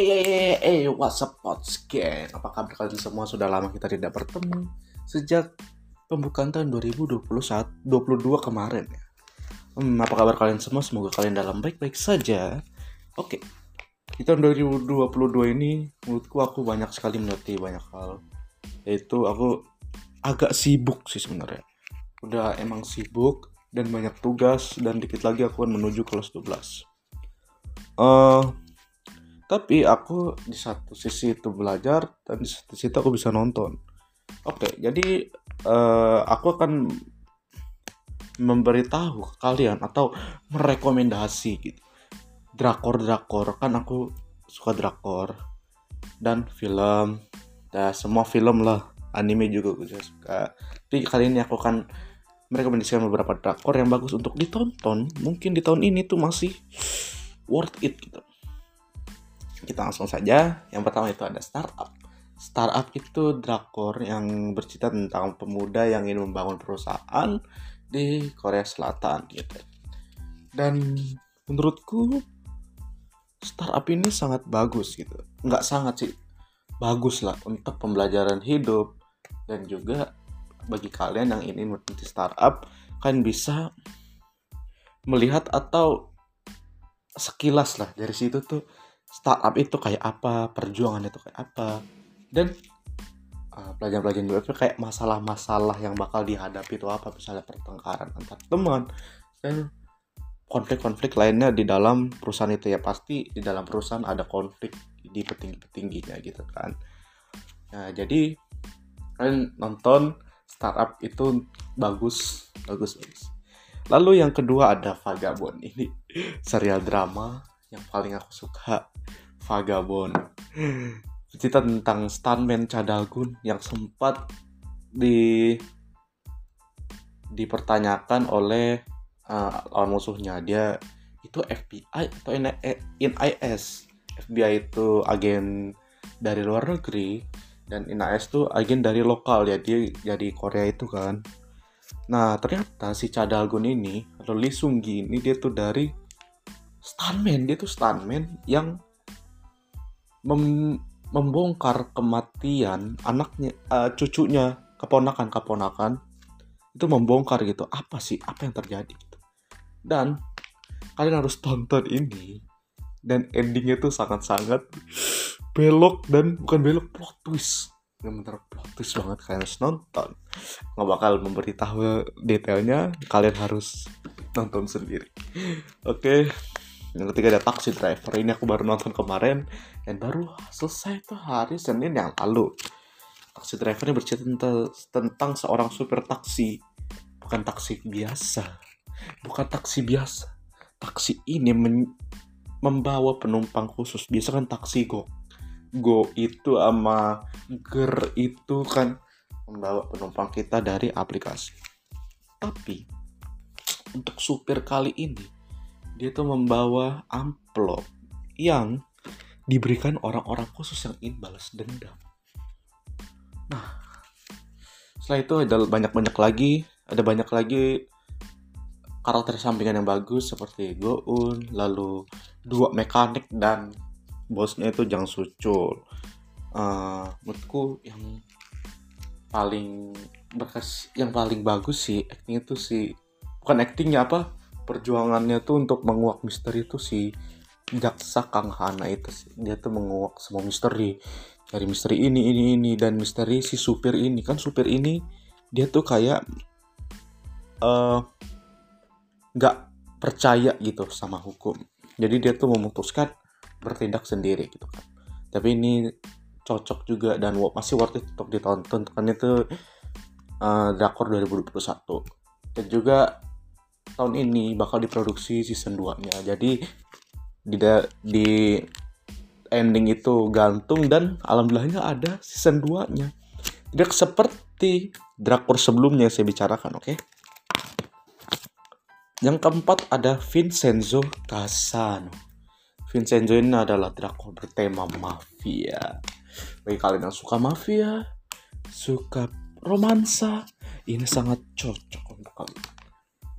Eh, eh, eh, eh, what's up, Gang? Apa kabar kalian semua? Sudah lama kita tidak bertemu sejak pembukaan tahun 2021 22 kemarin ya. Hmm, apa kabar kalian semua? Semoga kalian dalam baik-baik saja. Oke, di tahun 2022 ini menurutku aku banyak sekali mengerti banyak hal. Yaitu aku agak sibuk sih sebenarnya. Udah emang sibuk dan banyak tugas dan dikit lagi aku akan menuju kelas 12. Uh, tapi aku di satu sisi itu belajar dan di satu sisi aku bisa nonton. Oke jadi uh, aku akan memberitahu ke kalian atau merekomendasi gitu. Drakor drakor kan aku suka drakor dan film. Dan semua film lah anime juga aku suka jadi kali ini aku akan merekomendasikan beberapa drakor yang bagus untuk ditonton. Mungkin di tahun ini tuh masih worth it gitu kita langsung saja. Yang pertama itu ada startup. Startup itu drakor yang bercerita tentang pemuda yang ingin membangun perusahaan di Korea Selatan gitu. Dan menurutku startup ini sangat bagus gitu. Nggak sangat sih, bagus lah untuk pembelajaran hidup dan juga bagi kalian yang ingin meniti startup kan bisa melihat atau sekilas lah dari situ tuh startup itu kayak apa perjuangan itu kayak apa. Dan uh, pelajaran-pelajaran juga itu kayak masalah-masalah yang bakal dihadapi itu apa. Misalnya pertengkaran antar teman dan konflik-konflik lainnya di dalam perusahaan itu. Ya pasti di dalam perusahaan ada konflik di petinggi-petingginya gitu kan. Nah jadi kalian nonton startup itu bagus bagus bagus. Lalu yang kedua ada Vagabond ini serial drama yang paling aku suka Vagabond. Cerita tentang stuntman Cadalgun yang sempat di dipertanyakan oleh uh, musuhnya. Dia itu FBI atau NIS FBI itu agen dari luar negeri dan NIS itu agen dari lokal. Ya dia jadi Korea itu kan. Nah ternyata si Cadalgun ini atau Lee Sung Gi ini dia tuh dari stuntman dia tuh stuntman yang mem membongkar kematian anaknya uh, cucunya keponakan keponakan. Itu membongkar gitu apa sih? Apa yang terjadi gitu? Dan kalian harus tonton ini dan endingnya tuh sangat-sangat belok dan bukan belok plot twist. Yang bener plot twist banget kalian harus nonton. Nggak bakal memberitahu detailnya kalian harus nonton sendiri. Oke. okay yang ketiga ada Taxi Driver. Ini aku baru nonton kemarin dan baru selesai tuh hari Senin yang lalu. Taxi Driver ini bercerita tentang, seorang supir taksi. Bukan taksi biasa. Bukan taksi biasa. Taksi ini membawa penumpang khusus. Biasa kan taksi go. Go itu sama ger itu kan membawa penumpang kita dari aplikasi. Tapi untuk supir kali ini dia tuh membawa amplop yang diberikan orang-orang khusus yang ingin balas dendam. Nah, setelah itu ada banyak-banyak lagi, ada banyak lagi karakter sampingan yang bagus seperti Goun, lalu dua mekanik dan bosnya itu Jang Sucul. Uh, menurutku yang paling berkas yang paling bagus sih acting itu sih bukan actingnya apa perjuangannya tuh untuk menguak misteri itu si jaksa Kang Hana itu dia tuh menguak semua misteri. Dari misteri ini ini ini dan misteri si supir ini. Kan supir ini dia tuh kayak eh, nggak uh, percaya gitu sama hukum. Jadi dia tuh memutuskan bertindak sendiri gitu kan. Tapi ini cocok juga dan masih worth it untuk ditonton. Kan itu uh, drakor 2021 dan juga tahun ini bakal diproduksi season 2-nya. Jadi di di ending itu gantung dan alhamdulillahnya ada season 2-nya. Tidak seperti drakor sebelumnya yang saya bicarakan, oke? Okay? Yang keempat ada Vincenzo Casano. Vincenzo ini adalah drakor bertema mafia. Bagi kalian yang suka mafia, suka romansa, ini sangat cocok untuk kalian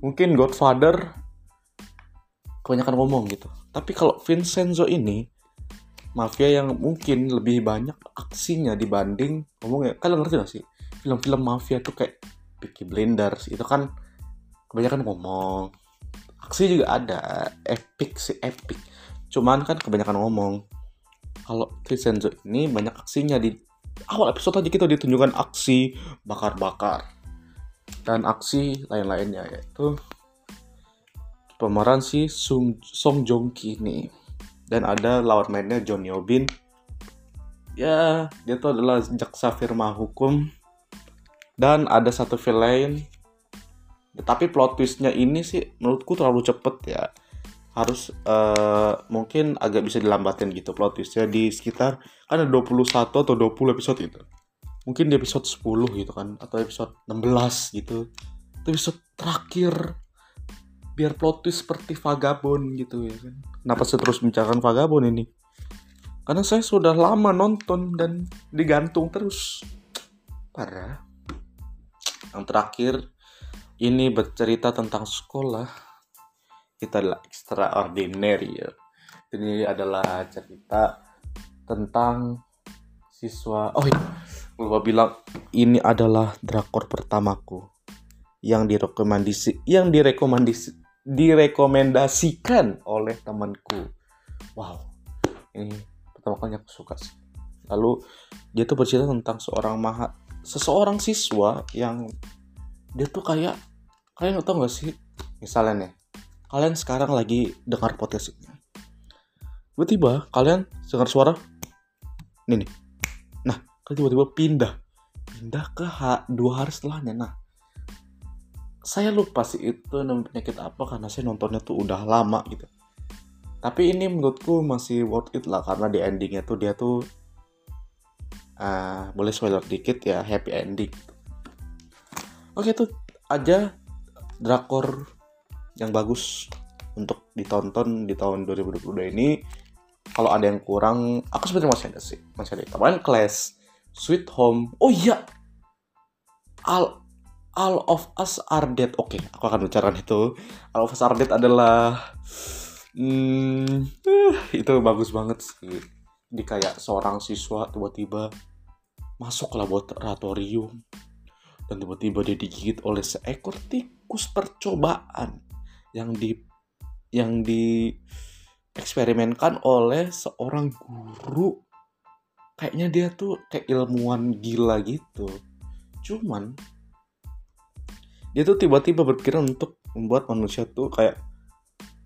mungkin Godfather kebanyakan ngomong gitu. Tapi kalau Vincenzo ini mafia yang mungkin lebih banyak aksinya dibanding ngomongnya. Kalian ngerti gak sih? Film-film mafia tuh kayak Peaky Blinders itu kan kebanyakan ngomong. Aksi juga ada epic sih epic. Cuman kan kebanyakan ngomong. Kalau Vincenzo ini banyak aksinya di awal episode aja kita ditunjukkan aksi bakar-bakar dan aksi lain-lainnya yaitu pemeran si Sung, Song Joong Ki nih dan ada lawan mainnya John Yobin ya dia tuh adalah jaksa firma hukum. Dan ada satu film lain. Tapi plot twistnya ini sih menurutku terlalu cepet ya. Harus uh, mungkin agak bisa dilambatin gitu plot twistnya di sekitar kan ada 21 atau 20 episode itu mungkin di episode 10 gitu kan atau episode 16 gitu. Itu episode terakhir biar plot twist seperti Vagabond gitu ya kan. Kenapa saya terus membicarakan Vagabond ini? Karena saya sudah lama nonton dan digantung terus. Parah. Yang terakhir ini bercerita tentang sekolah. Kita adalah extraordinary ya. Ini adalah cerita tentang siswa. Oh iya, lupa bilang ini adalah drakor pertamaku yang direkomendasi yang direkomendasi direkomendasikan oleh temanku. Wow, ini pertama kali aku suka sih. Lalu dia tuh bercerita tentang seorang maha seseorang siswa yang dia tuh kayak kalian tau gak sih misalnya nih kalian sekarang lagi dengar ini. Tiba-tiba kalian dengar suara ini nih. Kalian tiba-tiba pindah. Pindah ke H, dua hari setelahnya. Nah, saya lupa sih itu penyakit apa karena saya nontonnya tuh udah lama gitu. Tapi ini menurutku masih worth it lah karena di endingnya tuh dia tuh uh, boleh spoiler dikit ya happy ending. Oke tuh aja drakor yang bagus untuk ditonton di tahun 2022 ini kalau ada yang kurang aku sebenarnya masih ada sih masih ada tambahan class sweet home. Oh iya. All all of us are dead. Oke okay, aku akan bicarakan itu. All of us are dead adalah hmm, uh, itu bagus banget sih. Di kayak seorang siswa tiba-tiba masuk ke laboratorium dan tiba-tiba dia digigit oleh seekor tikus percobaan yang di yang di eksperimenkan oleh seorang guru kayaknya dia tuh kayak ilmuwan gila gitu. Cuman dia tuh tiba-tiba berpikiran untuk membuat manusia tuh kayak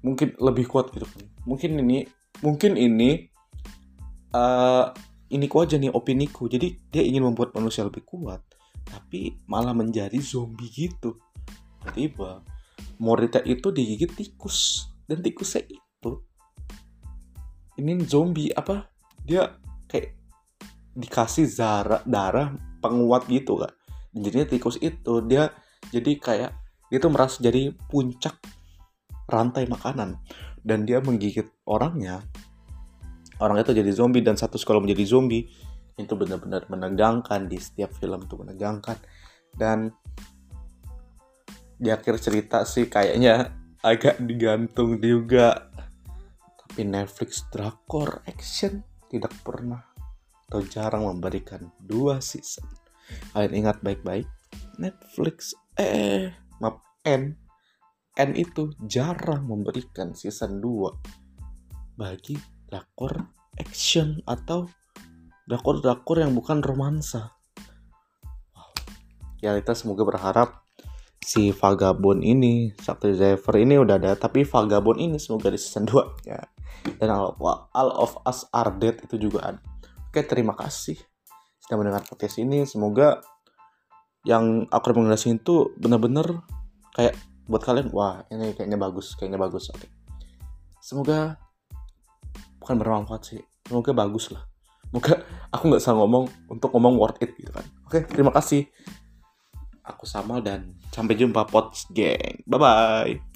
mungkin lebih kuat gitu kan. Mungkin ini mungkin ini uh, ini ku aja nih opini ku. Jadi dia ingin membuat manusia lebih kuat tapi malah menjadi zombie gitu. Tiba-tiba Morita itu digigit tikus dan tikusnya itu ini zombie apa dia kayak dikasih zara, darah penguat gitu kan jadinya tikus itu dia jadi kayak dia tuh merasa jadi puncak rantai makanan. Dan dia menggigit orangnya. Orang itu jadi zombie dan satu sekolah menjadi zombie. Itu benar-benar menegangkan di setiap film itu menegangkan. Dan di akhir cerita sih kayaknya agak digantung juga. Tapi Netflix drakor action tidak pernah atau jarang memberikan dua season kalian ingat baik-baik Netflix eh maaf N N itu jarang memberikan season 2 bagi drakor action atau drakor-drakor yang bukan romansa ya kita semoga berharap si Vagabond ini, Sakti Driver ini udah ada, tapi Vagabond ini semoga di season 2 ya. Dan All, All of Us Are Dead itu juga ada. Oke, terima kasih sudah mendengar podcast ini. Semoga yang aku rekomendasiin itu bener-bener kayak buat kalian, wah ini kayaknya bagus, kayaknya bagus. Oke. Semoga bukan bermanfaat sih, semoga bagus lah. Semoga aku nggak salah ngomong untuk ngomong worth it gitu kan. Oke, terima kasih. Aku Samal dan sampai jumpa Pots Gang. Bye-bye.